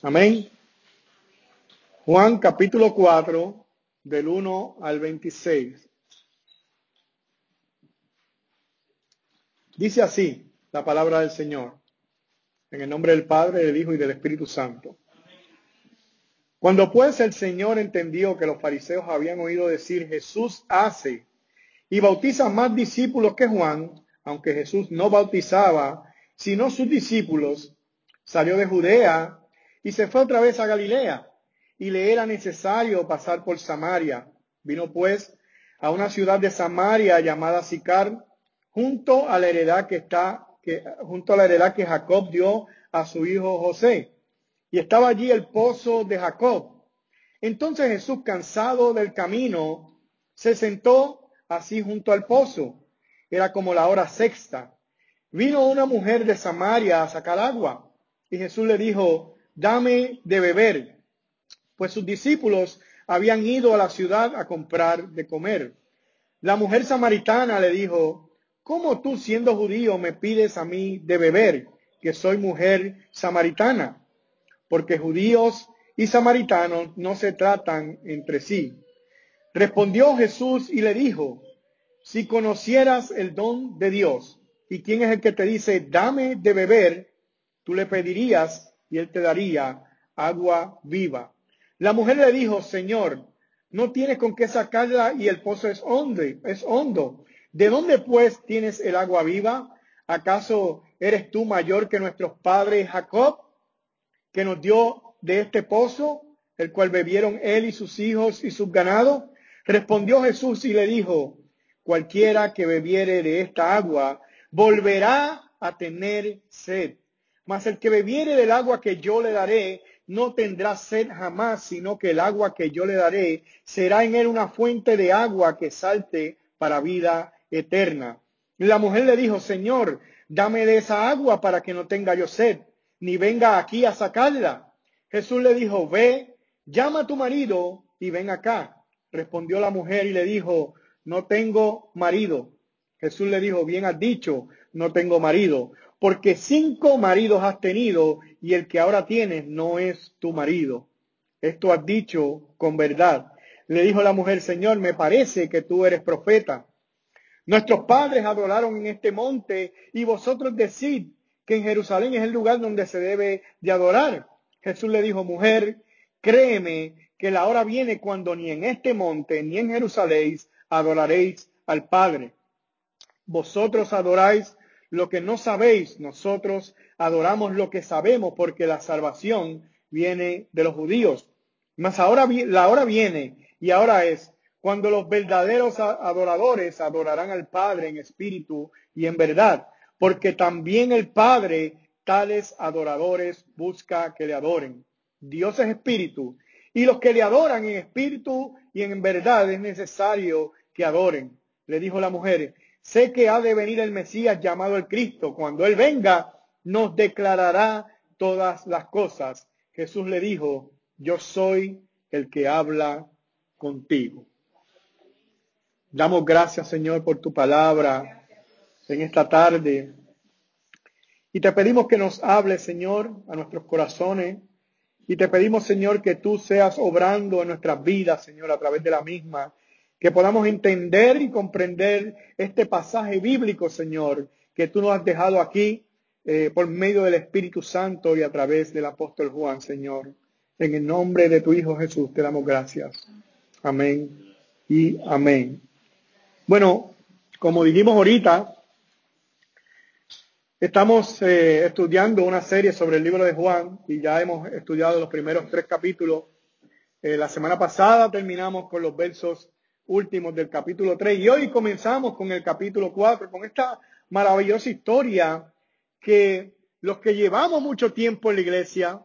Amén. Juan capítulo 4, del 1 al 26. Dice así la palabra del Señor, en el nombre del Padre, del Hijo y del Espíritu Santo. Cuando pues el Señor entendió que los fariseos habían oído decir, Jesús hace y bautiza más discípulos que Juan, aunque Jesús no bautizaba, sino sus discípulos, salió de Judea y se fue otra vez a Galilea, y le era necesario pasar por Samaria. Vino pues a una ciudad de Samaria llamada Sicar, junto a la heredad que está, junto a la heredad que Jacob dio a su hijo José. Y estaba allí el pozo de Jacob. Entonces Jesús, cansado del camino, se sentó así junto al pozo. Era como la hora sexta. Vino una mujer de Samaria a sacar agua. Y Jesús le dijo, dame de beber. Pues sus discípulos habían ido a la ciudad a comprar de comer. La mujer samaritana le dijo, ¿cómo tú siendo judío me pides a mí de beber, que soy mujer samaritana? porque judíos y samaritanos no se tratan entre sí. Respondió Jesús y le dijo, si conocieras el don de Dios y quién es el que te dice, dame de beber, tú le pedirías y él te daría agua viva. La mujer le dijo, Señor, no tienes con qué sacarla y el pozo es hondo, es hondo. ¿De dónde pues tienes el agua viva? ¿Acaso eres tú mayor que nuestros padres Jacob? que nos dio de este pozo, el cual bebieron él y sus hijos y sus ganados? Respondió Jesús y le dijo, cualquiera que bebiere de esta agua volverá a tener sed. Mas el que bebiere del agua que yo le daré no tendrá sed jamás, sino que el agua que yo le daré será en él una fuente de agua que salte para vida eterna. La mujer le dijo, Señor, dame de esa agua para que no tenga yo sed ni venga aquí a sacarla. Jesús le dijo, ve, llama a tu marido y ven acá. Respondió la mujer y le dijo, no tengo marido. Jesús le dijo, bien has dicho, no tengo marido, porque cinco maridos has tenido y el que ahora tienes no es tu marido. Esto has dicho con verdad. Le dijo la mujer, Señor, me parece que tú eres profeta. Nuestros padres adoraron en este monte y vosotros decid, que en Jerusalén es el lugar donde se debe de adorar. Jesús le dijo, mujer, créeme que la hora viene cuando ni en este monte ni en Jerusalén adoraréis al Padre. Vosotros adoráis lo que no sabéis, nosotros adoramos lo que sabemos porque la salvación viene de los judíos. Mas ahora la hora viene y ahora es cuando los verdaderos adoradores adorarán al Padre en espíritu y en verdad porque también el Padre tales adoradores busca que le adoren. Dios es espíritu, y los que le adoran en espíritu y en verdad es necesario que adoren. Le dijo la mujer, sé que ha de venir el Mesías llamado el Cristo. Cuando Él venga, nos declarará todas las cosas. Jesús le dijo, yo soy el que habla contigo. Damos gracias, Señor, por tu palabra en esta tarde. Y te pedimos que nos hables, Señor, a nuestros corazones. Y te pedimos, Señor, que tú seas obrando en nuestras vidas, Señor, a través de la misma. Que podamos entender y comprender este pasaje bíblico, Señor, que tú nos has dejado aquí eh, por medio del Espíritu Santo y a través del apóstol Juan, Señor. En el nombre de tu Hijo Jesús te damos gracias. Amén y amén. Bueno, como dijimos ahorita, Estamos eh, estudiando una serie sobre el libro de Juan y ya hemos estudiado los primeros tres capítulos. Eh, la semana pasada terminamos con los versos últimos del capítulo 3 y hoy comenzamos con el capítulo 4, con esta maravillosa historia que los que llevamos mucho tiempo en la iglesia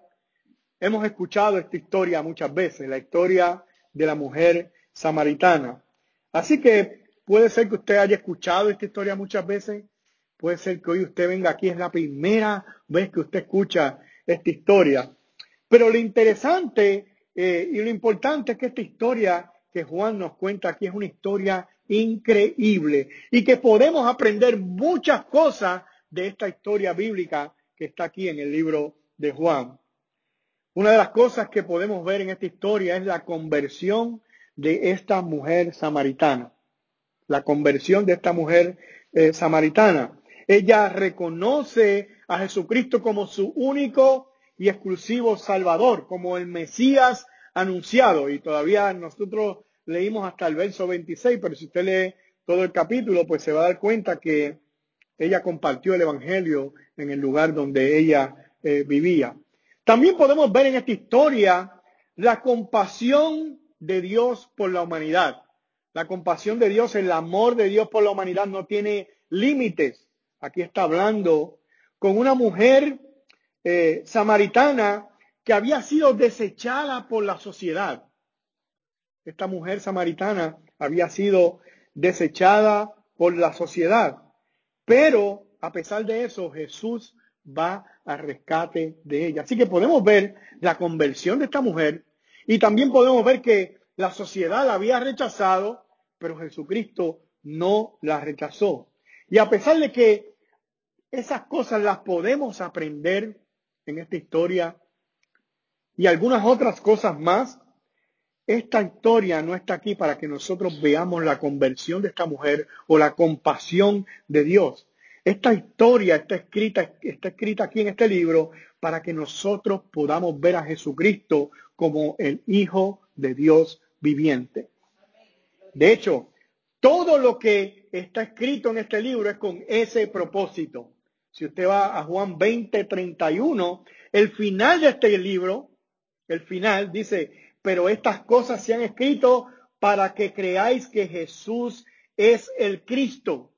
hemos escuchado esta historia muchas veces, la historia de la mujer samaritana. Así que puede ser que usted haya escuchado esta historia muchas veces Puede ser que hoy usted venga aquí, es la primera vez que usted escucha esta historia. Pero lo interesante eh, y lo importante es que esta historia que Juan nos cuenta aquí es una historia increíble y que podemos aprender muchas cosas de esta historia bíblica que está aquí en el libro de Juan. Una de las cosas que podemos ver en esta historia es la conversión de esta mujer samaritana. La conversión de esta mujer eh, samaritana. Ella reconoce a Jesucristo como su único y exclusivo Salvador, como el Mesías anunciado. Y todavía nosotros leímos hasta el verso 26, pero si usted lee todo el capítulo, pues se va a dar cuenta que ella compartió el Evangelio en el lugar donde ella eh, vivía. También podemos ver en esta historia la compasión de Dios por la humanidad. La compasión de Dios, el amor de Dios por la humanidad no tiene límites. Aquí está hablando con una mujer eh, samaritana que había sido desechada por la sociedad. Esta mujer samaritana había sido desechada por la sociedad. Pero a pesar de eso, Jesús va al rescate de ella. Así que podemos ver la conversión de esta mujer y también podemos ver que la sociedad la había rechazado, pero Jesucristo no la rechazó. Y a pesar de que esas cosas las podemos aprender en esta historia y algunas otras cosas más, esta historia no está aquí para que nosotros veamos la conversión de esta mujer o la compasión de Dios. Esta historia está escrita, está escrita aquí en este libro para que nosotros podamos ver a Jesucristo como el Hijo de Dios viviente. De hecho, todo lo que está escrito en este libro es con ese propósito. Si usted va a Juan 20, 31, el final de este libro, el final dice, pero estas cosas se han escrito para que creáis que Jesús es el Cristo,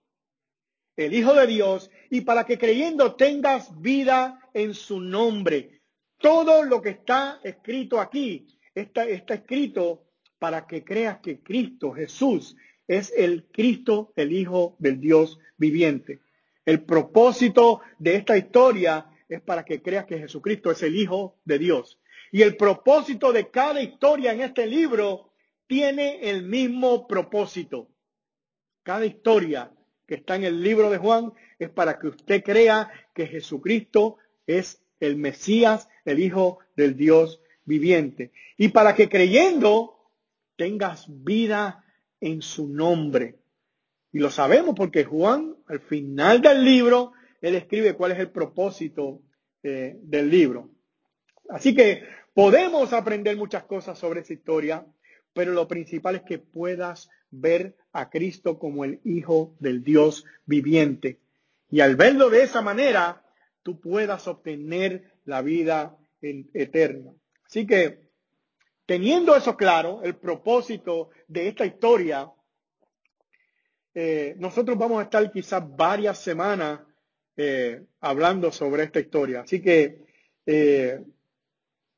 el Hijo de Dios, y para que creyendo tengas vida en su nombre. Todo lo que está escrito aquí está, escrito para que creas que Cristo, Jesús, es el Cristo, el Hijo del Dios viviente. El propósito de esta historia es para que creas que Jesucristo es el Hijo de Dios. Y el propósito de cada historia en este libro tiene el mismo propósito. Cada historia que está en el libro de Juan es para que usted crea que Jesucristo es el Mesías, el Hijo del Dios viviente. Y para que creyendo tengas vida en su nombre. Y lo sabemos porque Juan, al final del libro, él escribe cuál es el propósito eh, del libro. Así que Podemos aprender muchas cosas sobre esa historia, pero lo principal es que puedas ver a Cristo como el Hijo del Dios viviente. Y al verlo de esa manera, tú puedas obtener la vida eterna. Así que, teniendo eso claro, el propósito de esta historia, eh, nosotros vamos a estar quizás varias semanas eh, hablando sobre esta historia. Así que eh,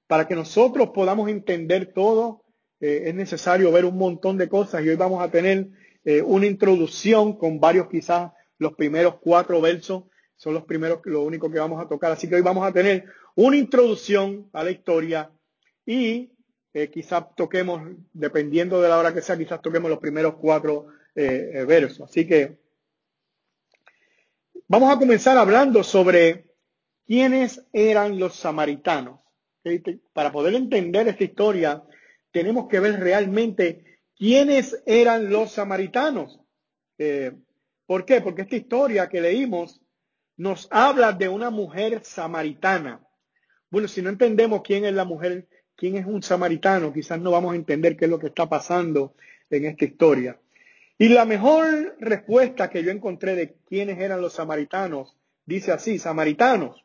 para que nosotros podamos entender todo, eh, es necesario ver un montón de cosas y hoy vamos a tener eh, una introducción con varios quizás los primeros cuatro versos, son los primeros, lo único que vamos a tocar. Así que hoy vamos a tener una introducción a la historia y eh, quizás toquemos, dependiendo de la hora que sea, quizás toquemos los primeros cuatro versos. Así que vamos a comenzar hablando sobre quiénes eran los samaritanos para poder entender esta historia, tenemos que ver realmente quiénes eran los samaritanos. Eh, ¿Por qué? Porque esta historia que leímos nos habla de una mujer samaritana. Bueno, si no entendemos quién es la mujer, quién es un samaritano, quizás no vamos a entender qué es lo que está pasando en esta historia. Y la mejor respuesta que yo encontré de quiénes eran los samaritanos dice así, samaritanos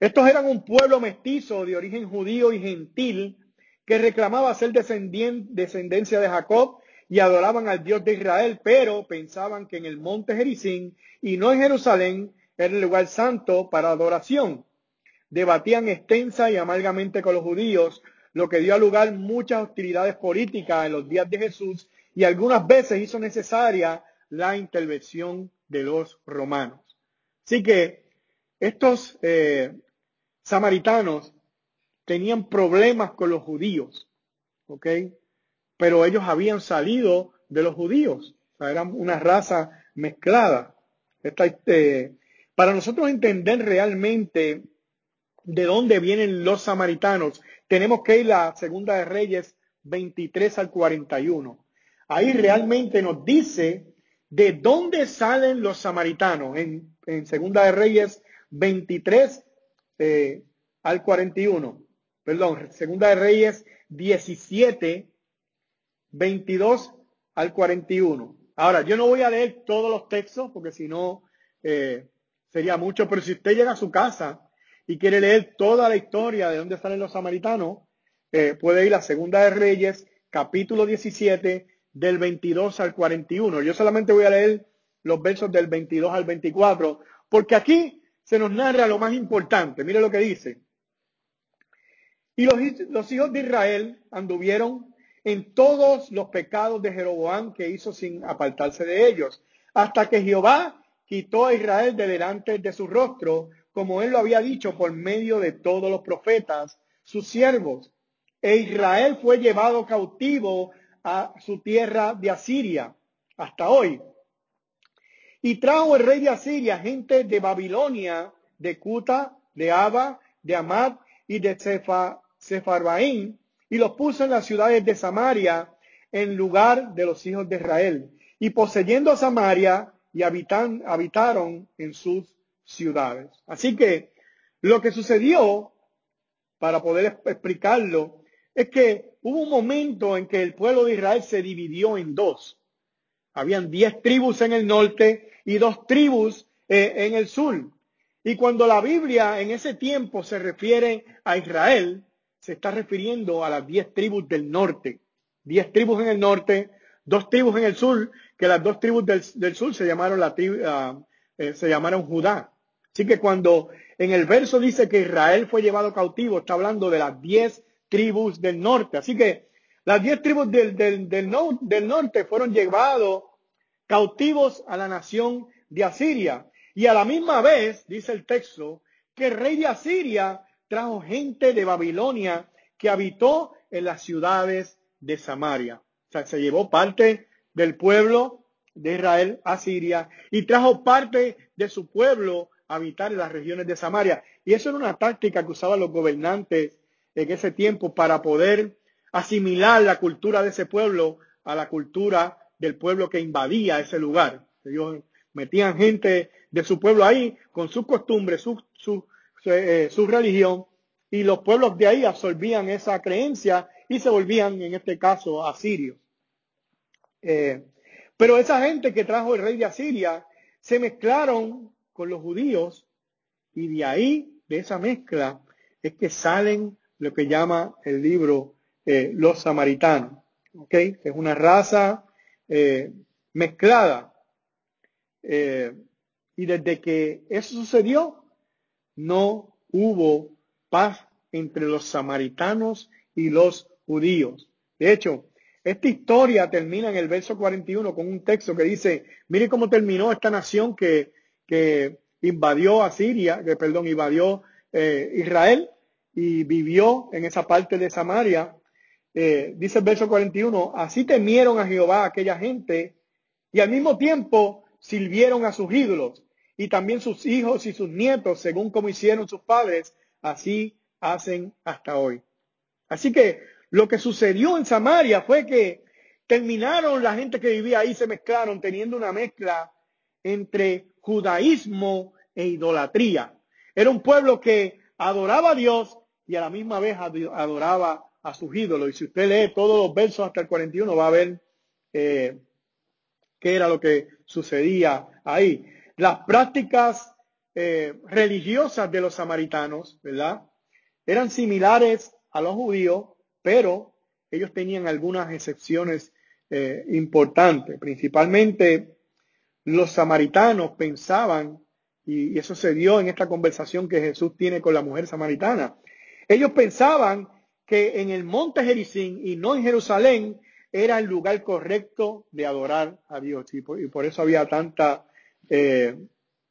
estos eran un pueblo mestizo de origen judío y gentil que reclamaba ser descendencia de Jacob y adoraban al Dios de Israel, pero pensaban que en el monte Jericín y no en Jerusalén era el lugar santo para adoración. Debatían extensa y amargamente con los judíos, lo que dio lugar muchas hostilidades políticas en los días de Jesús y algunas veces hizo necesaria la intervención de los romanos. Así que estos eh, samaritanos tenían problemas con los judíos, ¿ok? Pero ellos habían salido de los judíos, o sea, eran una raza mezclada. Este, para nosotros entender realmente de dónde vienen los samaritanos, tenemos que ir a Segunda de Reyes 23 al 41. Ahí realmente nos dice de dónde salen los samaritanos en, en Segunda de Reyes 23 eh, al 41. Perdón, Segunda de Reyes 17, 22 al 41. Ahora, yo no voy a leer todos los textos porque si no eh, sería mucho, pero si usted llega a su casa y quiere leer toda la historia de dónde salen los samaritanos, eh, puede ir a Segunda de Reyes, capítulo 17, del 22 al 41. Yo solamente voy a leer los versos del 22 al 24, porque aquí se nos narra lo más importante. Mire lo que dice. Y los, hijos de Israel anduvieron en todos los pecados de Jeroboam que hizo sin apartarse de ellos, hasta que Jehová quitó a Israel de delante de su rostro, como él lo había dicho por medio de todos los profetas, sus siervos. E Israel fue llevado cautivo a su tierra de Asiria hasta hoy. Y trajo el rey de Asiria gente de Babilonia, de Cuta, de Aba, de Amad y de Sefarbaín, y los puso en las ciudades de Samaria en lugar de los hijos de Israel. Y poseyendo a Samaria, y habitan, habitaron en sus ciudades. Así que lo que sucedió, para poder explicarlo, es que hubo un momento en que el pueblo de Israel se dividió en dos. Habían diez tribus en el norte y dos tribus eh, en el sur. Y cuando la Biblia en ese tiempo se refiere a Israel, se está refiriendo a las diez tribus del norte. Diez tribus en el norte, dos tribus en el sur, que las dos tribus del, sur se llamaron, la ah, eh, se llamaron Judá. Así que cuando en el verso dice que Israel fue llevado cautivo, está hablando de las diez tribus del norte. Así que las diez tribus del, del, del, del norte fueron llevados cautivos a la nación de Asiria. Y a la misma vez, dice el texto, que el rey de Asiria trajo gente de Babilonia que habitó en las ciudades de Samaria. O sea, se llevó parte del pueblo de Israel a Siria y trajo parte de su pueblo a habitar en las regiones de Samaria. Y eso era una táctica que usaban los gobernantes en ese tiempo para poder asimilar la cultura de ese pueblo a la cultura del pueblo que invadía ese lugar. Ellos metían gente de su pueblo ahí con sus costumbres, su, su, eh, su religión, y los pueblos de ahí absorbían esa creencia y se volvían, en este caso, asirios. Eh, pero esa gente que trajo el rey de Asiria se mezclaron con los judíos y de ahí, de esa mezcla, es que salen lo que llama el libro eh, los samaritanos. ¿ok? Es una raza eh, mezclada. y desde que eso sucedió, no hubo paz entre los samaritanos y los judíos. De hecho, esta historia termina en el verso 41 con un texto que dice, mire cómo terminó esta nación que, que invadió a Siria, que perdón, invadió eh, Israel y vivió en esa parte de Samaria. Eh, dice el verso 41, así temieron a Jehová aquella gente y al mismo tiempo sirvieron a sus ídolos y también sus hijos y sus nietos, según como hicieron sus padres, así hacen hasta hoy. Así que lo que sucedió en Samaria fue que terminaron la gente que vivía ahí, se mezclaron teniendo una mezcla entre judaísmo e idolatría. Era un pueblo que adoraba a Dios y a la misma vez adoraba a sus ídolos. Y si usted lee todos los versos hasta el 41 va a ver eh, qué era lo que sucedía ahí. Las prácticas eh, religiosas de los samaritanos, ¿verdad? Eran similares a los judíos, pero ellos tenían algunas excepciones eh, importantes. Principalmente los samaritanos pensaban, y, eso se dio en esta conversación que Jesús tiene con la mujer samaritana, ellos pensaban que en el monte Jericín y no en Jerusalén era el lugar correcto de adorar a Dios. Y por, eso había tanta eh,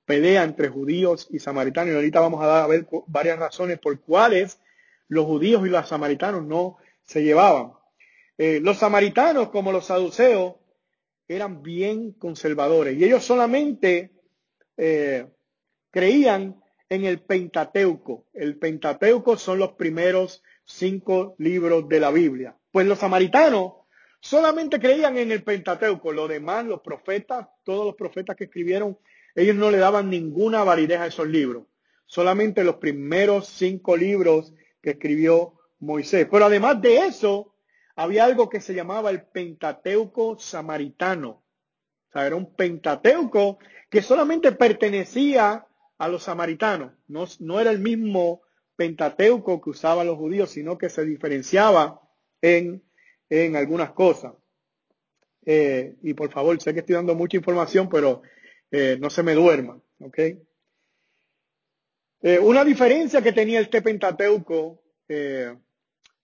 pelea entre judíos y samaritanos. Y ahorita vamos a, dar, a ver varias razones por cuáles los judíos y los samaritanos no se llevaban. Eh, los samaritanos, como los saduceos, eran bien conservadores y ellos solamente eh, creían en el Pentateuco. El Pentateuco son los primeros cinco libros de la Biblia. Pues los samaritanos solamente creían en el Pentateuco. Lo demás, los profetas, todos los profetas que escribieron, ellos no le daban ninguna validez a esos libros. Solamente los primeros cinco libros que escribió Moisés. Pero además de eso, había algo que se llamaba el Pentateuco samaritano. O sea, era un Pentateuco que solamente pertenecía a los samaritanos. No, no era el mismo Pentateuco que usaban los judíos, sino que se diferenciaba en, en algunas cosas. Eh, y por favor, sé que estoy dando mucha información, pero eh, no se me duerma, ¿ok? Eh, una diferencia que tenía este Pentateuco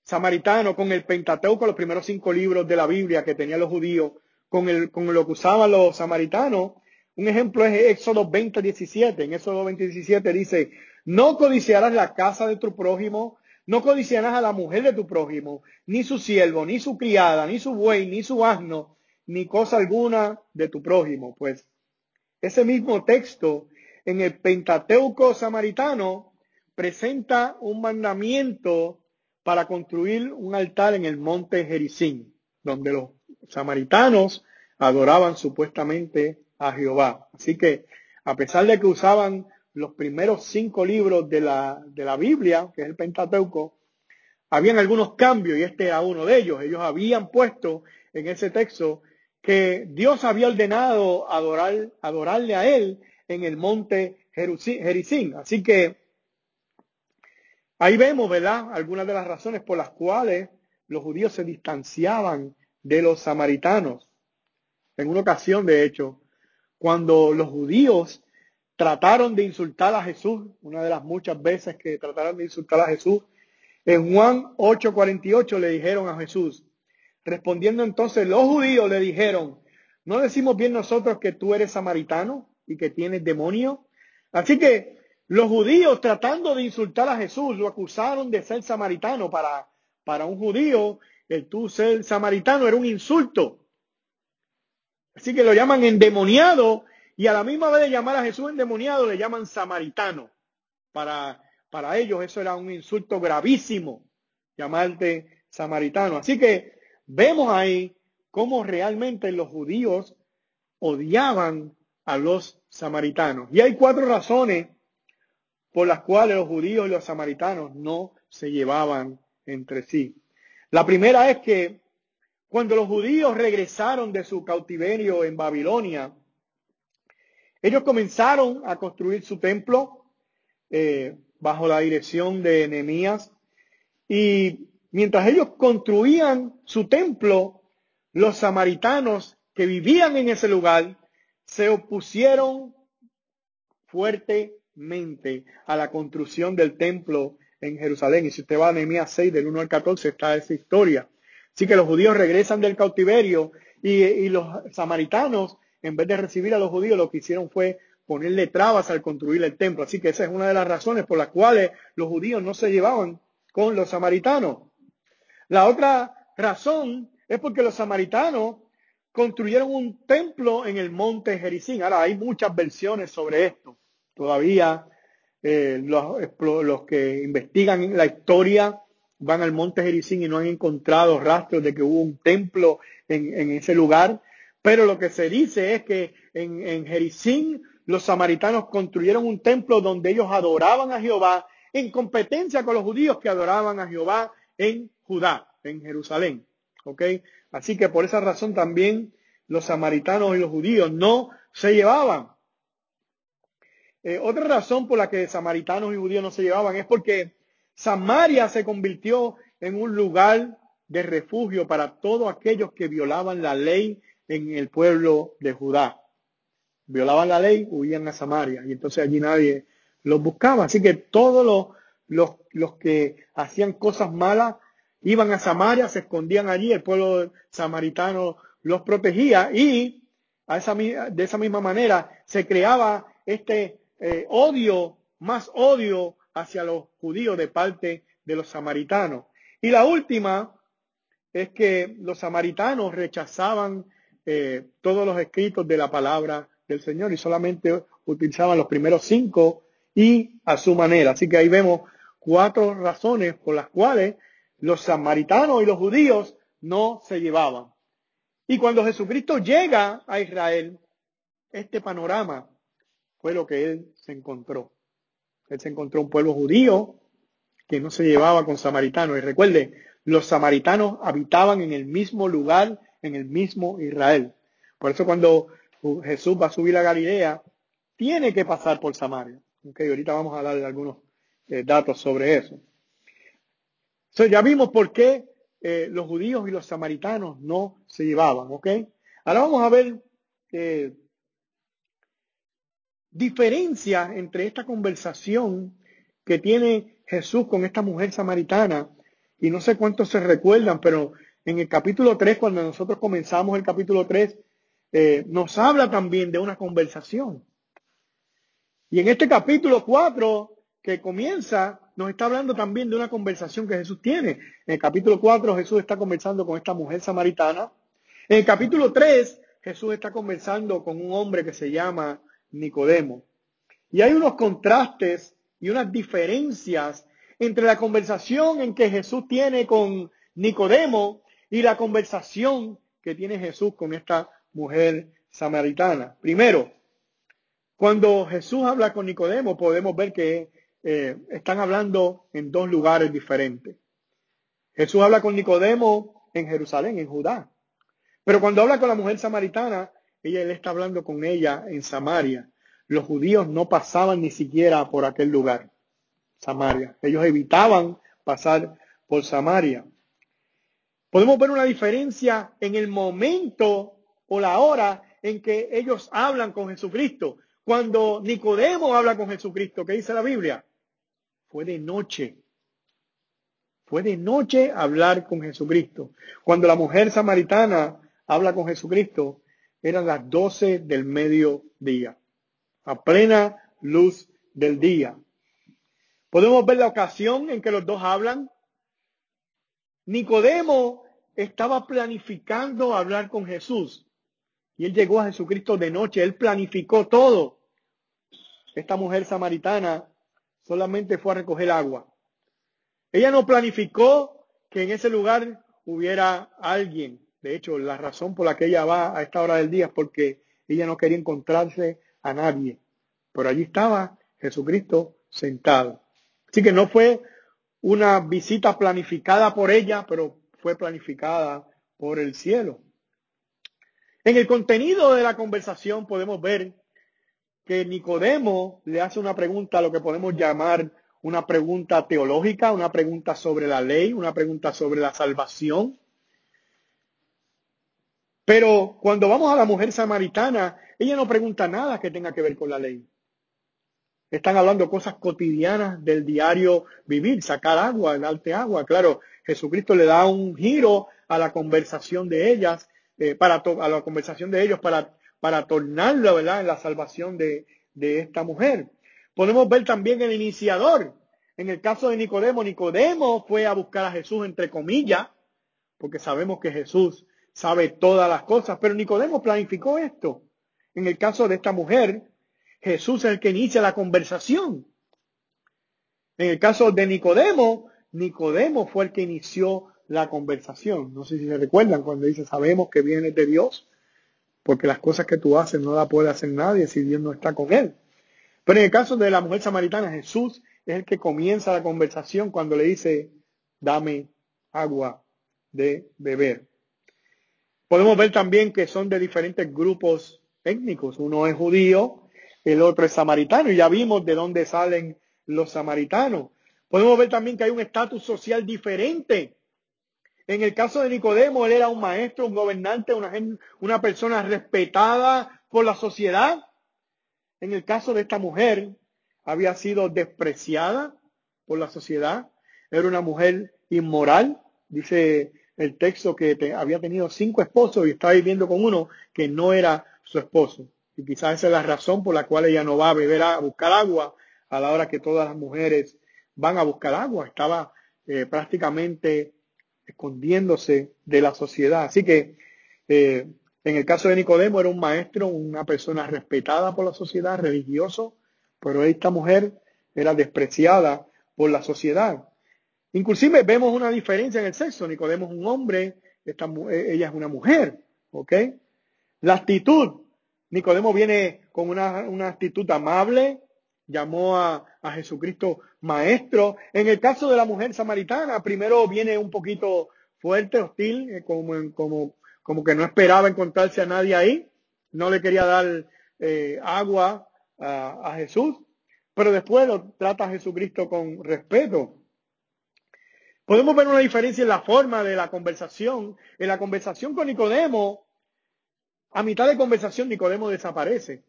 samaritano con el Pentateuco, los primeros cinco libros de la Biblia que tenían los judíos, con, el, con lo que usaban los samaritanos, un ejemplo es Éxodo 20, 17. En Éxodo 20, 17 dice, no codiciarás la casa de tu prójimo, no codiciarás a la mujer de tu prójimo, ni su siervo, ni su criada, ni su buey, ni su asno, ni cosa alguna de tu prójimo. Pues ese mismo texto en el Pentateuco samaritano presenta un mandamiento para construir un altar en el monte Jericín, donde los samaritanos adoraban supuestamente a Jehová. Así que a pesar de que usaban los primeros cinco libros de la, de la Biblia, que es el Pentateuco, habían algunos cambios y este era uno de ellos. Ellos habían puesto en ese texto que Dios había ordenado adorar, adorarle a él en el monte Jericín. Así que ahí vemos, ¿verdad? Algunas de las razones por las cuales los judíos se distanciaban de los samaritanos. En una ocasión, de hecho, cuando los judíos trataron de insultar a Jesús, una de las muchas veces que trataron de insultar a Jesús, en Juan 8:48 le dijeron a Jesús, respondiendo entonces los judíos le dijeron, ¿no decimos bien nosotros que tú eres samaritano y que tienes demonio? Así que los judíos tratando de insultar a Jesús lo acusaron de ser samaritano. Para, para un judío, el tú ser samaritano era un insulto. Así que lo llaman endemoniado y a la misma vez de llamar a Jesús endemoniado le llaman samaritano. Para, para ellos eso era un insulto gravísimo, llamarte samaritano. Así que vemos ahí cómo realmente los judíos odiaban a los samaritanos. Y hay cuatro razones por las cuales los judíos y los samaritanos no se llevaban entre sí. La primera es que cuando los judíos regresaron de su cautiverio en Babilonia, ellos comenzaron a construir su templo eh, bajo la dirección de Nehemías y mientras ellos construían su templo, los samaritanos que vivían en ese lugar se opusieron fuertemente a la construcción del templo en Jerusalén. Y si usted va a Nehemías 6, del 1 al 14, está esa historia. Así que los judíos regresan del cautiverio y, los samaritanos, en vez de recibir a los judíos, lo que hicieron fue ponerle trabas al construir el templo. Así que esa es una de las razones por las cuales los judíos no se llevaban con los samaritanos. La otra razón es porque los samaritanos construyeron un templo en el monte Jericín. Ahora, hay muchas versiones sobre esto. Todavía eh, los, los, que investigan la historia van al monte Jericín y no han encontrado rastros de que hubo un templo en, ese lugar. Pero lo que se dice es que en, en Jericín los samaritanos construyeron un templo donde ellos adoraban a Jehová en competencia con los judíos que adoraban a Jehová en Judá, en Jerusalén. Así que por esa razón también los samaritanos y los judíos no se llevaban. Eh, otra razón por la que samaritanos y judíos no se llevaban es porque Samaria se convirtió en un lugar de refugio para todos aquellos que violaban la ley en el pueblo de Judá. Violaban la ley, huían a Samaria y entonces allí nadie los buscaba. Así que todos los, los, los que hacían cosas malas iban a Samaria, se escondían allí, el pueblo samaritano los protegía y a esa, de esa misma manera se creaba este eh, odio, más odio hacia los judíos de parte de los samaritanos. Y la última es que los samaritanos rechazaban eh, todos los escritos de la palabra del Señor y solamente utilizaban los primeros cinco y a su manera. Así que ahí vemos cuatro razones por las cuales los samaritanos y los judíos no se llevaban. Y cuando Jesucristo llega a Israel, este panorama fue lo que él se encontró. Él se encontró un pueblo judío que no se llevaba con samaritanos. Y recuerde, los samaritanos habitaban en el mismo lugar, en el mismo Israel. Por eso cuando Jesús va a subir a Galilea, tiene que pasar por Samaria. Okay, ahorita vamos a darle algunos eh, datos sobre eso. Entonces ya vimos por qué eh, los judíos y los samaritanos no se llevaban, ¿ok? Ahora vamos a ver eh, diferencia entre esta conversación que tiene Jesús con esta mujer samaritana, y no sé cuántos se recuerdan, pero en el capítulo 3, cuando nosotros comenzamos el capítulo 3, eh, nos habla también de una conversación. Y en este capítulo 4, que comienza, nos está hablando también de una conversación que Jesús tiene. En el capítulo 4 Jesús está conversando con esta mujer samaritana. En el capítulo 3 Jesús está conversando con un hombre que se llama Nicodemo. Y hay unos contrastes y unas diferencias entre la conversación en que Jesús tiene con Nicodemo y la conversación que tiene Jesús con esta mujer samaritana. Primero, cuando Jesús habla con Nicodemo, podemos ver que eh, están hablando en dos lugares diferentes. Jesús habla con Nicodemo en Jerusalén, en Judá. Pero cuando habla con la mujer samaritana, ella él está hablando con ella en Samaria. Los judíos no pasaban ni siquiera por aquel lugar, Samaria. Ellos evitaban pasar por Samaria. Podemos ver una diferencia en el momento o la hora en que ellos hablan con Jesucristo. Cuando Nicodemo habla con Jesucristo, ¿qué dice la Biblia? fue de noche. Fue de noche hablar con Jesucristo. Cuando la mujer samaritana habla con Jesucristo, eran las doce del mediodía, a plena luz del día. Podemos ver la ocasión en que los dos hablan. Nicodemo estaba planificando hablar con Jesús y él llegó a Jesucristo de noche, él planificó todo. Esta mujer samaritana solamente fue a recoger agua. Ella no planificó que en ese lugar hubiera alguien. De hecho, la razón por la que ella va a esta hora del día es porque ella no quería encontrarse a nadie. Pero allí estaba Jesucristo sentado. Así que no fue una visita planificada por ella, pero fue planificada por el cielo. En el contenido de la conversación podemos ver que Nicodemo le hace una pregunta, lo que podemos llamar una pregunta teológica, una pregunta sobre la ley, una pregunta sobre la salvación. Pero cuando vamos a la mujer samaritana, ella no pregunta nada que tenga que ver con la ley. Están hablando cosas cotidianas del diario vivir, sacar agua, darte agua. Claro, Jesucristo le da un giro a la conversación de ellas, eh, para a la conversación de ellos para para tornarlo, ¿verdad?, en la salvación de, de esta mujer. Podemos ver también el iniciador. En el caso de Nicodemo, Nicodemo fue a buscar a Jesús entre comillas, porque sabemos que Jesús sabe todas las cosas, pero Nicodemo planificó esto. En el caso de esta mujer, Jesús es el que inicia la conversación. En el caso de Nicodemo, Nicodemo fue el que inició la conversación. No sé si se recuerdan cuando dice, sabemos que viene de Dios porque las cosas que tú haces no las puede hacer nadie si Dios no está con él. Pero en el caso de la mujer samaritana, Jesús es el que comienza la conversación cuando le dice, dame agua de beber. Podemos ver también que son de diferentes grupos étnicos. Uno es judío, el otro es samaritano, y ya vimos de dónde salen los samaritanos. Podemos ver también que hay un estatus social diferente en el caso de Nicodemo, él era un maestro, un gobernante, una, una persona respetada por la sociedad. En el caso de esta mujer, había sido despreciada por la sociedad. Era una mujer inmoral. Dice el texto que había tenido cinco esposos y estaba viviendo con uno que no era su esposo. Y quizás esa es la razón por la cual ella no va a beber a, buscar agua a la hora que todas las mujeres van a buscar agua. Estaba eh, prácticamente escondiéndose de la sociedad. Así que eh, en el caso de Nicodemo era un maestro, una persona respetada por la sociedad, religioso, pero esta mujer era despreciada por la sociedad. Inclusive vemos una diferencia en el sexo. Nicodemo es un hombre, esta, eh, ella es una mujer. La actitud. Nicodemo viene con una, una actitud amable, llamó a, a, Jesucristo maestro. En el caso de la mujer samaritana, primero viene un poquito fuerte, hostil, eh, como, como, como que no esperaba encontrarse a nadie ahí, no le quería dar eh, agua a, a, Jesús, pero después lo trata a Jesucristo con respeto. Podemos ver una diferencia en la forma de la conversación. En la conversación con Nicodemo, a mitad de conversación Nicodemo desaparece.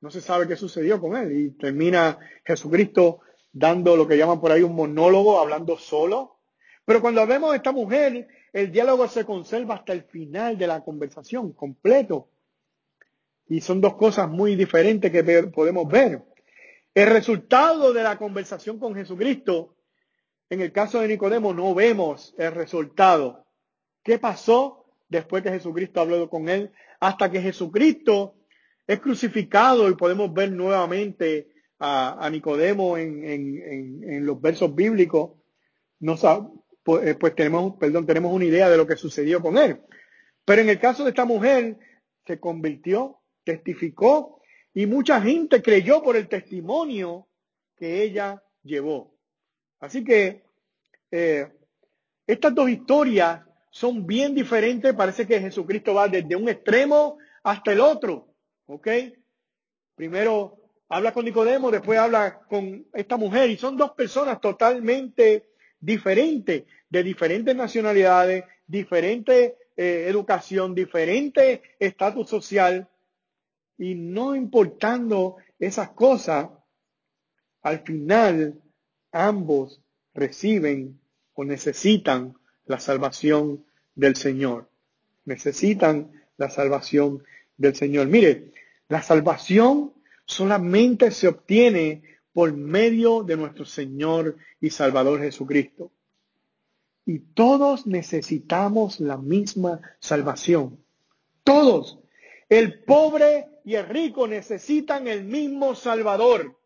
No se sabe qué sucedió con él y termina Jesucristo dando lo que llaman por ahí un monólogo, hablando solo. Pero cuando vemos a esta mujer, el diálogo se conserva hasta el final de la conversación, completo. Y son dos cosas muy diferentes que podemos ver. El resultado de la conversación con Jesucristo, en el caso de Nicodemo no vemos el resultado. ¿Qué pasó después que Jesucristo habló con él? Hasta que Jesucristo es crucificado y podemos ver nuevamente a, Nicodemo en, los versos bíblicos, no pues, pues, tenemos, perdón, tenemos una idea de lo que sucedió con él. Pero en el caso de esta mujer, se convirtió, testificó y mucha gente creyó por el testimonio que ella llevó. Así que eh, estas dos historias son bien diferentes. Parece que Jesucristo va desde un extremo hasta el otro. ¿Ok? Primero habla con Nicodemo, después habla con esta mujer y son dos personas totalmente diferentes, de diferentes nacionalidades, diferente eh, educación, diferente estatus social y no importando esas cosas, al final ambos reciben o necesitan la salvación del Señor. Necesitan la salvación del Señor. Mire, la salvación solamente se obtiene por medio de nuestro Señor y Salvador Jesucristo. Y todos necesitamos la misma salvación. Todos. El pobre y el rico necesitan el mismo Salvador.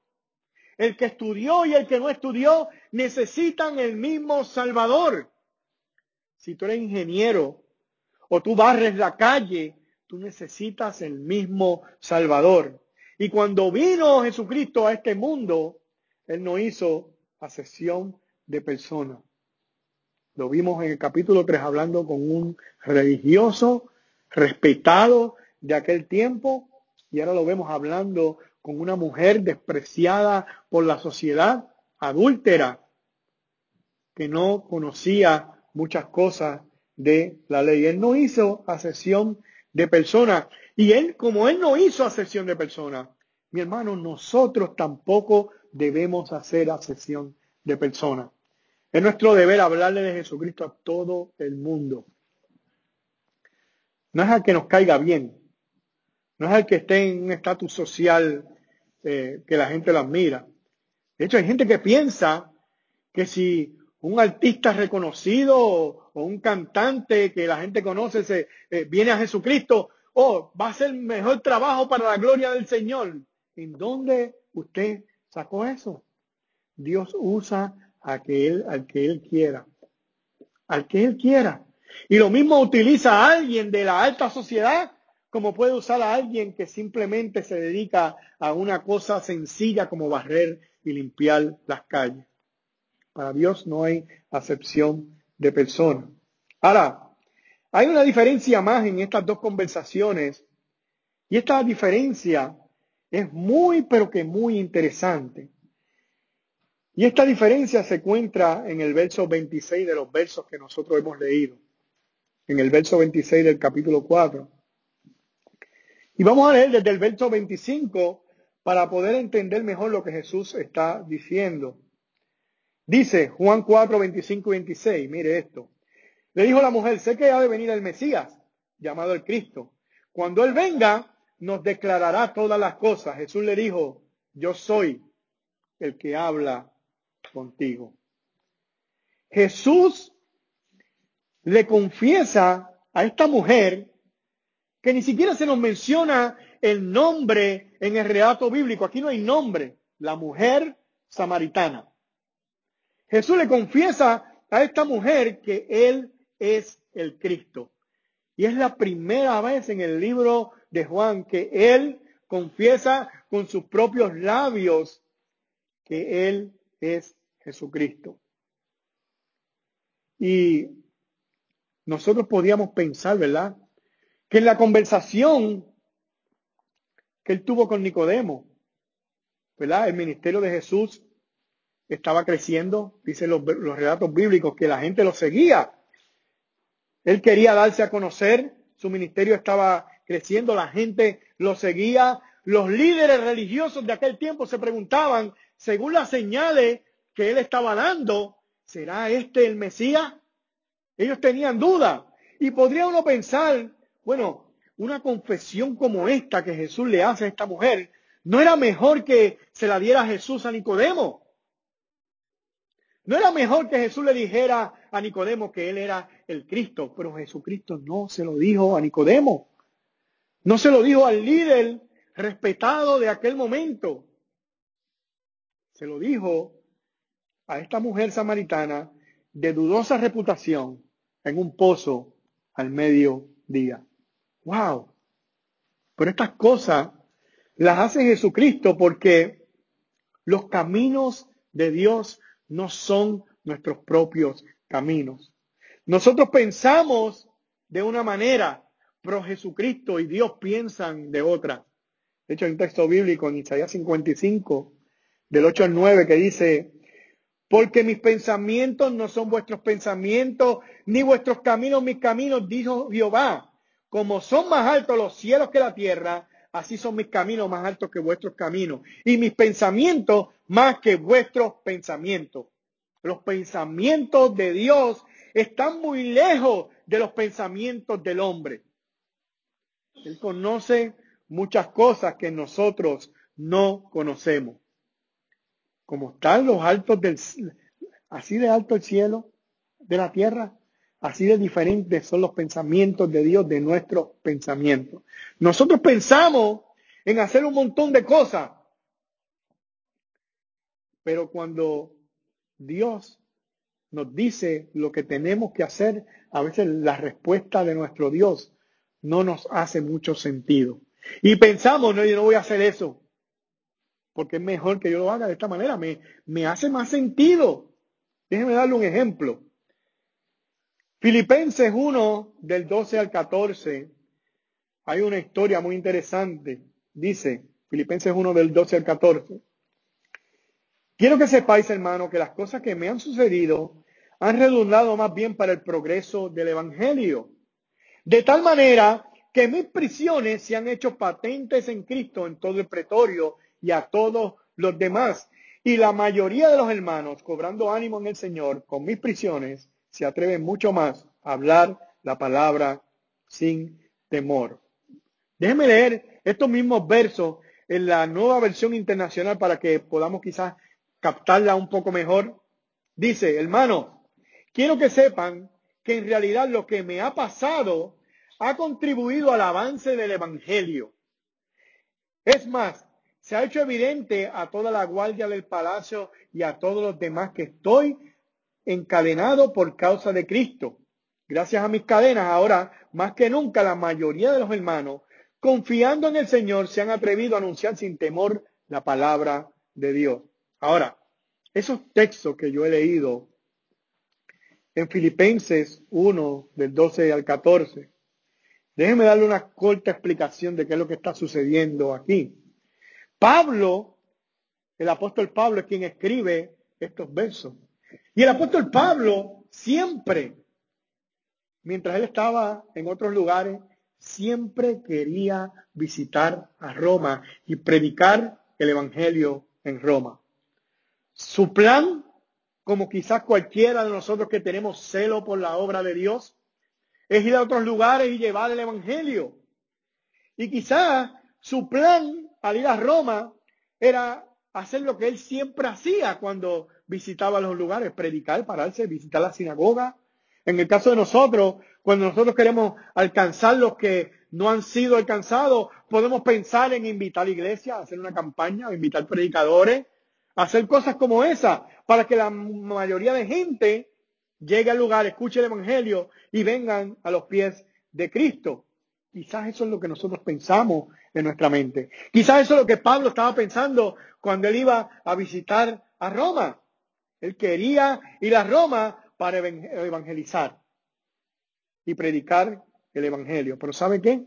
El que estudió y el que no estudió necesitan el mismo Salvador. Si tú eres ingeniero o tú barres la calle tú necesitas el mismo Salvador. Y cuando vino Jesucristo a este mundo, Él no hizo asesión de personas. Lo vimos en el capítulo 3 hablando con un religioso respetado de aquel tiempo y ahora lo vemos hablando con una mujer despreciada por la sociedad, adúltera, que no conocía muchas cosas de la ley. Él no hizo asesión de personas. Y él, como él no hizo asesión de personas, mi hermano, nosotros tampoco debemos hacer asesión de personas. Es nuestro deber hablarle de Jesucristo a todo el mundo. No es al que nos caiga bien, no es al que esté en un estatus social eh, que la gente lo admira. De hecho, hay gente que piensa que si un artista reconocido o, un cantante que la gente conoce se, eh, viene a Jesucristo, oh, va a ser mejor trabajo para la gloria del Señor. ¿En dónde usted sacó eso? Dios usa a aquel, al que Él quiera. Al que Él quiera. Y lo mismo utiliza a alguien de la alta sociedad como puede usar a alguien que simplemente se dedica a una cosa sencilla como barrer y limpiar las calles. Para Dios no hay acepción de persona. Ahora, hay una diferencia más en estas dos conversaciones y esta diferencia es muy, pero que muy interesante. Y esta diferencia se encuentra en el verso 26 de los versos que nosotros hemos leído, en el verso 26 del capítulo 4. Y vamos a leer desde el verso 25 para poder entender mejor lo que Jesús está diciendo. Dice Juan 4, 25 y 26, mire esto. Le dijo la mujer, sé que ha de venir el Mesías, llamado el Cristo. Cuando Él venga, nos declarará todas las cosas. Jesús le dijo, yo soy el que habla contigo. Jesús le confiesa a esta mujer que ni siquiera se nos menciona el nombre en el relato bíblico. Aquí no hay nombre. La mujer samaritana. Jesús le confiesa a esta mujer que Él es el Cristo. Y es la primera vez en el libro de Juan que Él confiesa con sus propios labios que Él es Jesucristo. Y nosotros podíamos pensar, ¿verdad? Que en la conversación que él tuvo con Nicodemo, ¿verdad? El ministerio de Jesús estaba creciendo, dicen los, relatos bíblicos, que la gente lo seguía. Él quería darse a conocer, su ministerio estaba creciendo, la gente lo seguía. Los líderes religiosos de aquel tiempo se preguntaban, según las señales que él estaba dando, ¿será este el Mesías? Ellos tenían duda. Y podría uno pensar, bueno, una confesión como esta que Jesús le hace a esta mujer, ¿no era mejor que se la diera Jesús a Nicodemo? ¿No era mejor que Jesús le dijera a Nicodemo que él era el Cristo? Pero Jesucristo no se lo dijo a Nicodemo. No se lo dijo al líder respetado de aquel momento. Se lo dijo a esta mujer samaritana de dudosa reputación en un pozo al mediodía. ¡Wow! Pero estas cosas las hace Jesucristo porque los caminos de Dios no son nuestros propios caminos. Nosotros pensamos de una manera, pero Jesucristo y Dios piensan de otra. De hecho, hay un texto bíblico en Isaías 55, del 8 al 9, que dice, porque mis pensamientos no son vuestros pensamientos, ni vuestros caminos mis caminos, dijo Jehová. Como son más altos los cielos que la tierra, así son mis caminos más altos que vuestros caminos, y mis pensamientos más que vuestros pensamientos. Los pensamientos de Dios están muy lejos de los pensamientos del hombre. Él conoce muchas cosas que nosotros no conocemos. Como están los altos del así de alto el cielo de la tierra, así de diferentes son los pensamientos de Dios de nuestros pensamientos. Nosotros pensamos en hacer un montón de cosas, pero cuando Dios nos dice lo que tenemos que hacer, a veces la respuesta de nuestro Dios no nos hace mucho sentido. Y pensamos, no, yo no voy a hacer eso, porque es mejor que yo lo haga de esta manera, me, me hace más sentido. Déjenme darle un ejemplo. Filipenses 1, del 12 al 14, hay una historia muy interesante. Dice, Filipenses 1, del 12 al 14. Quiero que sepáis, hermano, que las cosas que me han sucedido han redundado más bien para el progreso del Evangelio. De tal manera que mis prisiones se han hecho patentes en Cristo en todo el pretorio y a todos los demás. Y la mayoría de los hermanos, cobrando ánimo en el Señor con mis prisiones, se atreven mucho más a hablar la palabra sin temor. Déjenme leer estos mismos versos en la nueva versión internacional para que podamos quizás captarla un poco mejor. Dice, hermano, quiero que sepan que en realidad lo que me ha pasado ha contribuido al avance del Evangelio. Es más, se ha hecho evidente a toda la guardia del palacio y a todos los demás que estoy encadenado por causa de Cristo. Gracias a mis cadenas, ahora más que nunca la mayoría de los hermanos, confiando en el Señor, se han atrevido a anunciar sin temor la palabra de Dios. Ahora, esos textos que yo he leído en Filipenses 1, del 12 al 14, déjenme darle una corta explicación de qué es lo que está sucediendo aquí. Pablo, el apóstol Pablo es quien escribe estos versos. Y el apóstol Pablo siempre, mientras él estaba en otros lugares, siempre quería visitar a Roma y predicar el Evangelio en Roma. Su plan, como quizás cualquiera de nosotros que tenemos celo por la obra de Dios, es ir a otros lugares y llevar el Evangelio. Y quizás su plan al ir a Roma era hacer lo que él siempre hacía cuando visitaba los lugares, predicar, pararse, visitar la sinagoga. En el caso de nosotros, cuando nosotros queremos alcanzar los que no han sido alcanzados, podemos pensar en invitar a la iglesia, hacer una campaña, invitar predicadores, hacer cosas como esa para que la mayoría de gente llegue al lugar, escuche el Evangelio y vengan a los pies de Cristo. Quizás eso es lo que nosotros pensamos en nuestra mente. Quizás eso es lo que Pablo estaba pensando cuando él iba a visitar a Roma. Él quería ir a Roma para evangelizar y predicar el Evangelio. Pero ¿sabe qué?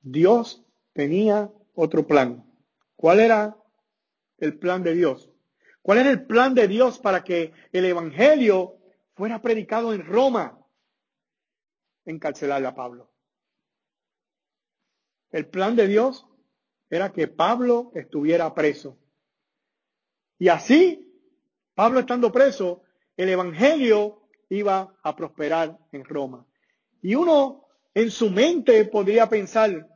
Dios tenía otro plan. ¿Cuál era el plan de Dios? ¿Cuál era el plan de Dios para que el Evangelio fuera predicado en Roma? Encarcelar a Pablo. El plan de Dios era que Pablo estuviera preso. Y así, Pablo estando preso, el Evangelio iba a prosperar en Roma. Y uno en su mente podría pensar,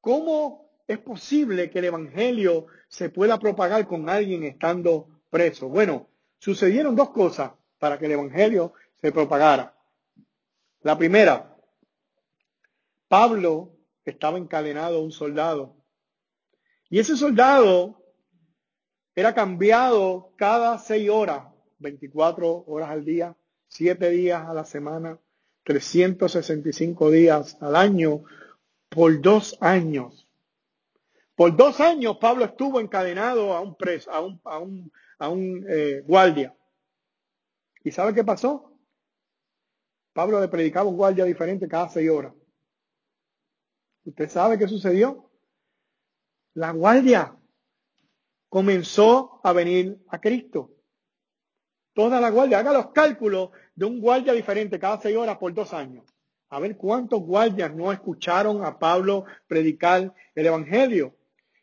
¿cómo es posible que el Evangelio se pueda propagar con alguien estando preso? Bueno, sucedieron dos cosas para que el Evangelio se propagara. La primera, Pablo estaba encadenado a un soldado. Y ese soldado era cambiado cada seis horas, 24 horas al día, siete días a la semana, 365 días al año, por dos años. Por dos años Pablo estuvo encadenado a un preso, a un, a un, a un eh, guardia. ¿Y sabe qué pasó? Pablo le predicaba un guardia diferente cada seis horas. ¿Usted sabe qué sucedió? La guardia comenzó a venir a Cristo. Toda la guardia, haga los cálculos de un guardia diferente cada seis horas por dos años. A ver cuántos guardias no escucharon a Pablo predicar el Evangelio.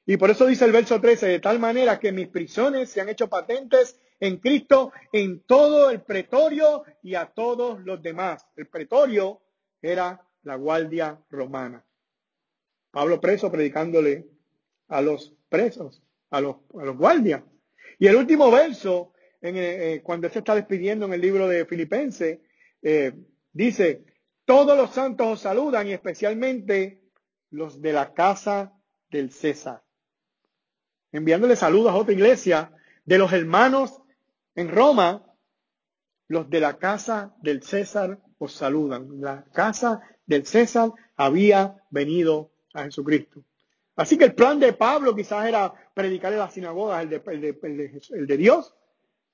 Y por eso dice el verso 13, de tal manera que mis prisiones se han hecho patentes en Cristo en todo el pretorio y a todos los demás. El pretorio era la guardia romana. Pablo preso predicándole a los presos, a los, a los guardias. Y el último verso, en, eh, eh, cuando se está despidiendo en el libro de Filipenses, eh, dice, todos los santos os saludan y especialmente los de la casa del César. Enviándole saludos a otra iglesia de los hermanos en Roma, los de la casa del César os saludan. La casa del César había venido a Jesucristo. Así que el plan de Pablo quizás era predicar en las sinagogas el de, el de Dios,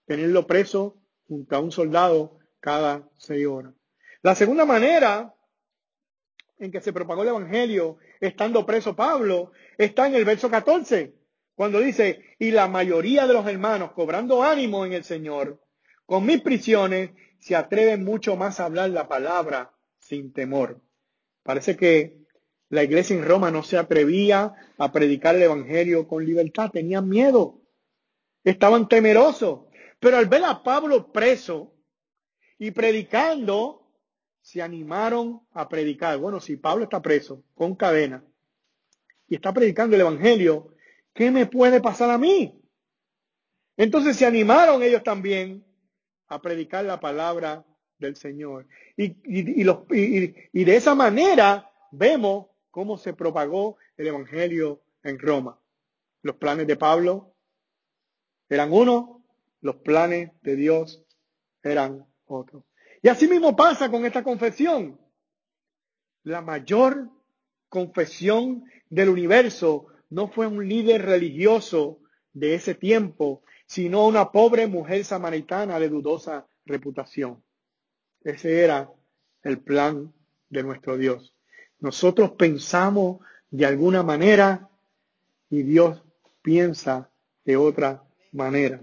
tenerlo preso junto a un soldado cada seis horas. La segunda manera en que se propagó el Evangelio estando preso Pablo está en el verso 14, cuando dice, y la mayoría de los hermanos, cobrando ánimo en el Señor, con mis prisiones, se atreven mucho más a hablar la palabra sin temor. Parece que la iglesia en Roma no se atrevía a predicar el Evangelio con libertad, tenían miedo, estaban temerosos. Pero al ver a Pablo preso y predicando, se animaron a predicar. Bueno, si Pablo está preso con cadena y está predicando el Evangelio, ¿qué me puede pasar a mí? Entonces se animaron ellos también a predicar la palabra del Señor. Y, y de esa manera vemos cómo se propagó el Evangelio en Roma. Los planes de Pablo eran uno, los planes de Dios eran otros. Y así mismo pasa con esta confesión. La mayor confesión del universo no fue un líder religioso de ese tiempo, sino una pobre mujer samaritana de dudosa reputación. Ese era el plan de nuestro Dios. Nosotros pensamos de alguna manera y Dios piensa de otra manera.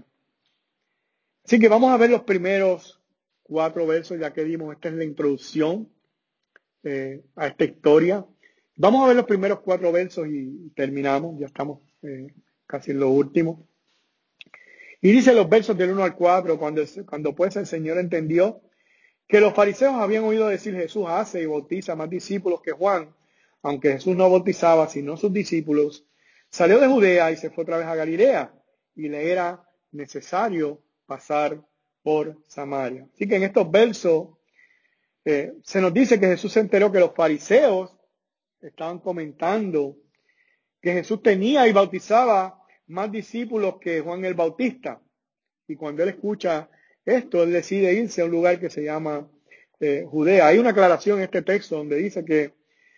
Así que vamos a ver los primeros cuatro versos, ya que dimos, esta es la introducción eh, a esta historia. Vamos a ver los primeros cuatro versos y terminamos, ya estamos eh, casi en lo último. Y dice los versos del 1 al 4, cuando, cuando pues el Señor entendió que los fariseos habían oído decir Jesús hace y bautiza más discípulos que Juan, aunque Jesús no bautizaba sino sus discípulos, salió de Judea y se fue otra vez a Galilea y le era necesario pasar por Samaria. Así que en estos versos eh, se nos dice que Jesús se enteró que los fariseos estaban comentando que Jesús tenía y bautizaba más discípulos que Juan el Bautista. Y cuando él escucha esto, él decide irse a un lugar que se llama eh, Judea. Hay una aclaración en este texto donde dice que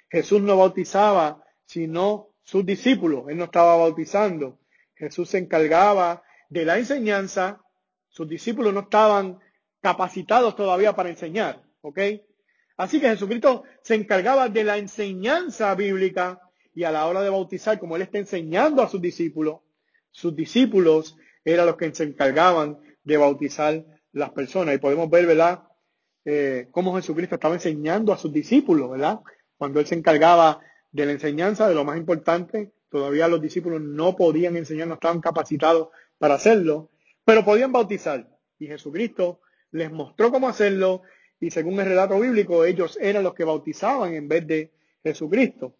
Jesús no bautizaba, sino sus discípulos. Él no estaba bautizando. Jesús se encargaba de la enseñanza. Sus discípulos no estaban capacitados todavía para enseñar. ¿Ok? Así que Jesucristo se encargaba de la enseñanza bíblica y a la hora de bautizar, como él está enseñando a sus discípulos, sus discípulos eran los que se encargaban de bautizar las personas. Y podemos ver, ¿verdad? Eh, cómo Jesucristo estaba enseñando a sus discípulos, ¿verdad? Cuando él se encargaba de la enseñanza, de lo más importante, todavía los discípulos no podían enseñar, no estaban capacitados para hacerlo, pero podían bautizar. Y Jesucristo les mostró cómo hacerlo y según el relato bíblico, ellos eran los que bautizaban en vez de Jesucristo.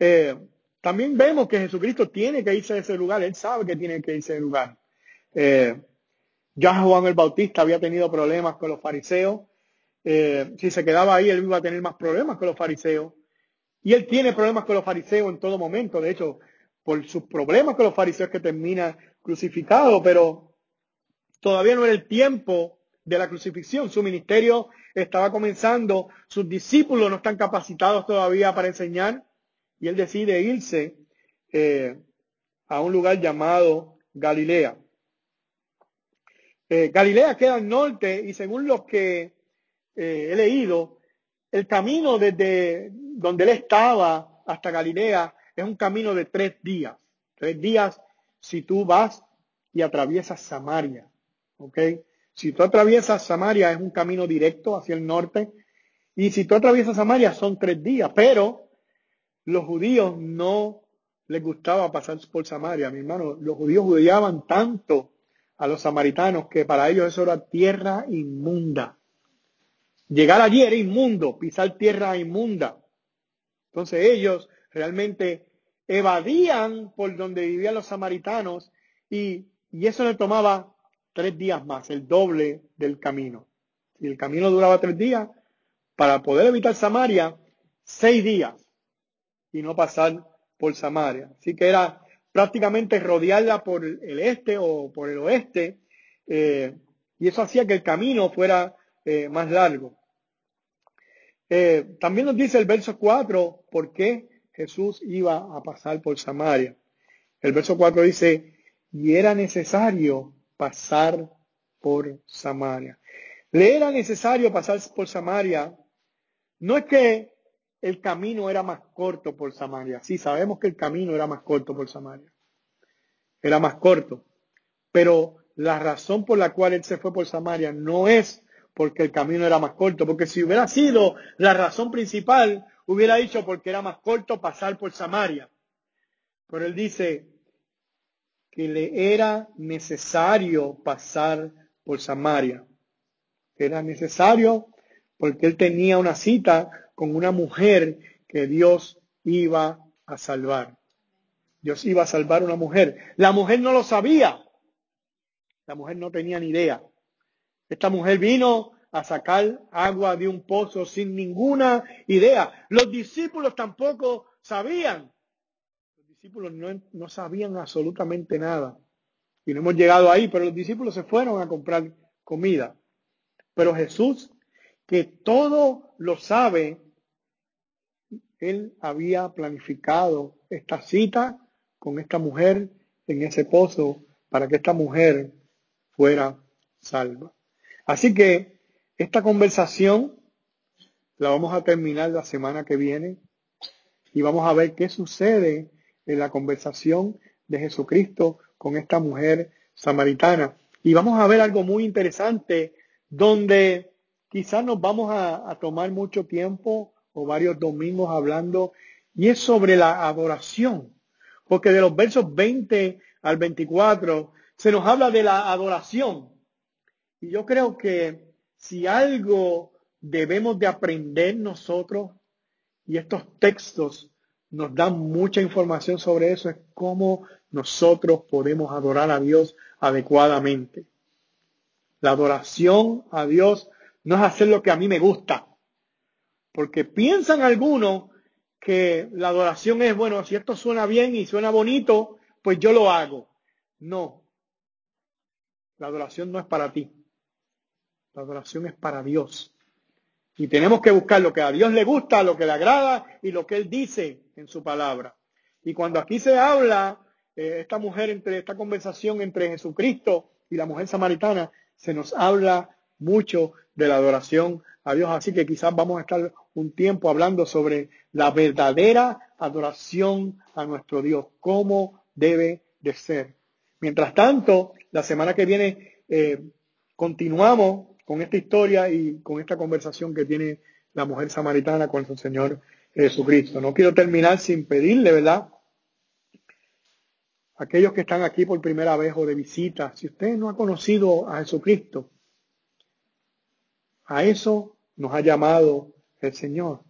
Eh, también vemos que Jesucristo tiene que irse a ese lugar, él sabe que tiene que irse a ese lugar. Eh, ya Juan el Bautista había tenido problemas con los fariseos. Eh, si se quedaba ahí, él iba a tener más problemas con los fariseos. Y él tiene problemas con los fariseos en todo momento. De hecho, por sus problemas con los fariseos que termina crucificado, pero todavía no era el tiempo de la crucifixión. Su ministerio estaba comenzando, sus discípulos no están capacitados todavía para enseñar y él decide irse eh, a un lugar llamado Galilea. Eh, Galilea queda al norte y según lo que eh, he leído, el camino desde donde él estaba hasta Galilea es un camino de tres días. Tres días si tú vas y atraviesas Samaria. Si tú atraviesas Samaria es un camino directo hacia el norte. Y si tú atraviesas Samaria son tres días. Pero los judíos no les gustaba pasar por Samaria, mi hermano. Los judíos odiaban tanto a los samaritanos que para ellos eso era tierra inmunda. Llegar allí era inmundo, pisar tierra inmunda. Entonces ellos realmente evadían por donde vivían los samaritanos y, y eso le tomaba tres días más, el doble del camino. Si el camino duraba tres días, para poder evitar Samaria, seis días y no pasar por Samaria. Así que era prácticamente rodearla por el este o por el oeste, eh, y eso hacía que el camino fuera eh, más largo. Eh, también nos dice el verso 4 por qué Jesús iba a pasar por Samaria. El verso 4 dice, y era necesario pasar por Samaria. Le era necesario pasar por Samaria. No es que el camino era más corto por Samaria. Sí, sabemos que el camino era más corto por Samaria. Era más corto. Pero la razón por la cual él se fue por Samaria no es porque el camino era más corto, porque si hubiera sido la razón principal, hubiera dicho porque era más corto pasar por Samaria. Pero él dice, que le era necesario pasar por Samaria. Era necesario porque él tenía una cita con una mujer que Dios iba a salvar. Dios iba a salvar a una mujer. La mujer no lo sabía. La mujer no tenía ni idea. Esta mujer vino a sacar agua de un pozo sin ninguna idea. Los discípulos tampoco sabían discípulos no, sabían absolutamente nada. Y no hemos llegado ahí, pero los discípulos se fueron a comprar comida. Pero Jesús, que todo lo sabe, él había planificado esta cita con esta mujer en ese pozo para que esta mujer fuera salva. Así que esta conversación la vamos a terminar la semana que viene y vamos a ver qué sucede en la conversación de Jesucristo con esta mujer samaritana. Y vamos a ver algo muy interesante donde quizás nos vamos a, tomar mucho tiempo varios domingos hablando y es sobre la adoración. Porque de los versos 20 al 24 se nos habla de la adoración. Y yo creo que si algo debemos de aprender nosotros, y estos textos nos da mucha información sobre eso, es cómo nosotros podemos adorar a Dios adecuadamente. La adoración a Dios no es hacer lo que a mí me gusta, porque piensan algunos que la adoración es, bueno, si esto suena bien y suena bonito, pues yo lo hago. No. La adoración no es para ti. La adoración es para Dios. Y tenemos que buscar lo que a Dios le gusta, lo que le agrada y lo que Él dice en su palabra. Y cuando aquí se habla, eh, esta mujer, entre esta conversación entre Jesucristo y la mujer samaritana, se nos habla mucho de la adoración a Dios. Así que quizás vamos a estar un tiempo hablando sobre la verdadera adoración a nuestro Dios, cómo debe de ser. Mientras tanto, la semana que viene eh, continuamos con esta historia y con esta conversación que tiene la mujer samaritana con su Señor Jesucristo. No quiero terminar sin pedirle, ¿verdad? Aquellos que están aquí por primera vez o de visita, si usted no ha conocido a Jesucristo, a eso nos ha llamado el Señor.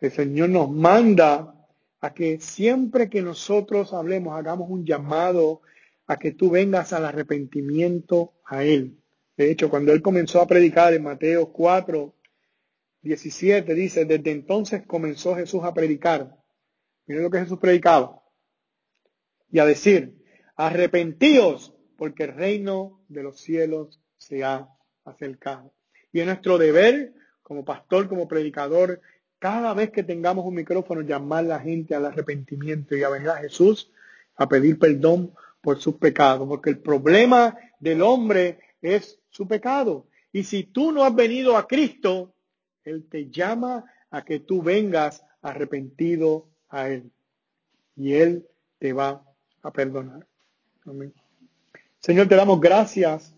El Señor nos manda a que siempre que nosotros hablemos, hagamos un llamado a que tú vengas al arrepentimiento a Él. De hecho, cuando Él comenzó a predicar en Mateo 4, 17, dice, desde entonces comenzó Jesús a predicar. Miren lo que Jesús predicaba. Y a decir, arrepentíos, porque el reino de los cielos se ha acercado. Y es nuestro deber como pastor, como predicador, cada vez que tengamos un micrófono, llamar a la gente al arrepentimiento y a venir a Jesús a pedir perdón por sus pecados, porque el problema del hombre es su pecado. Y si tú no has venido a Cristo, Él te llama a que tú vengas arrepentido a Él. Y Él te va a perdonar. Amén. Señor, te damos gracias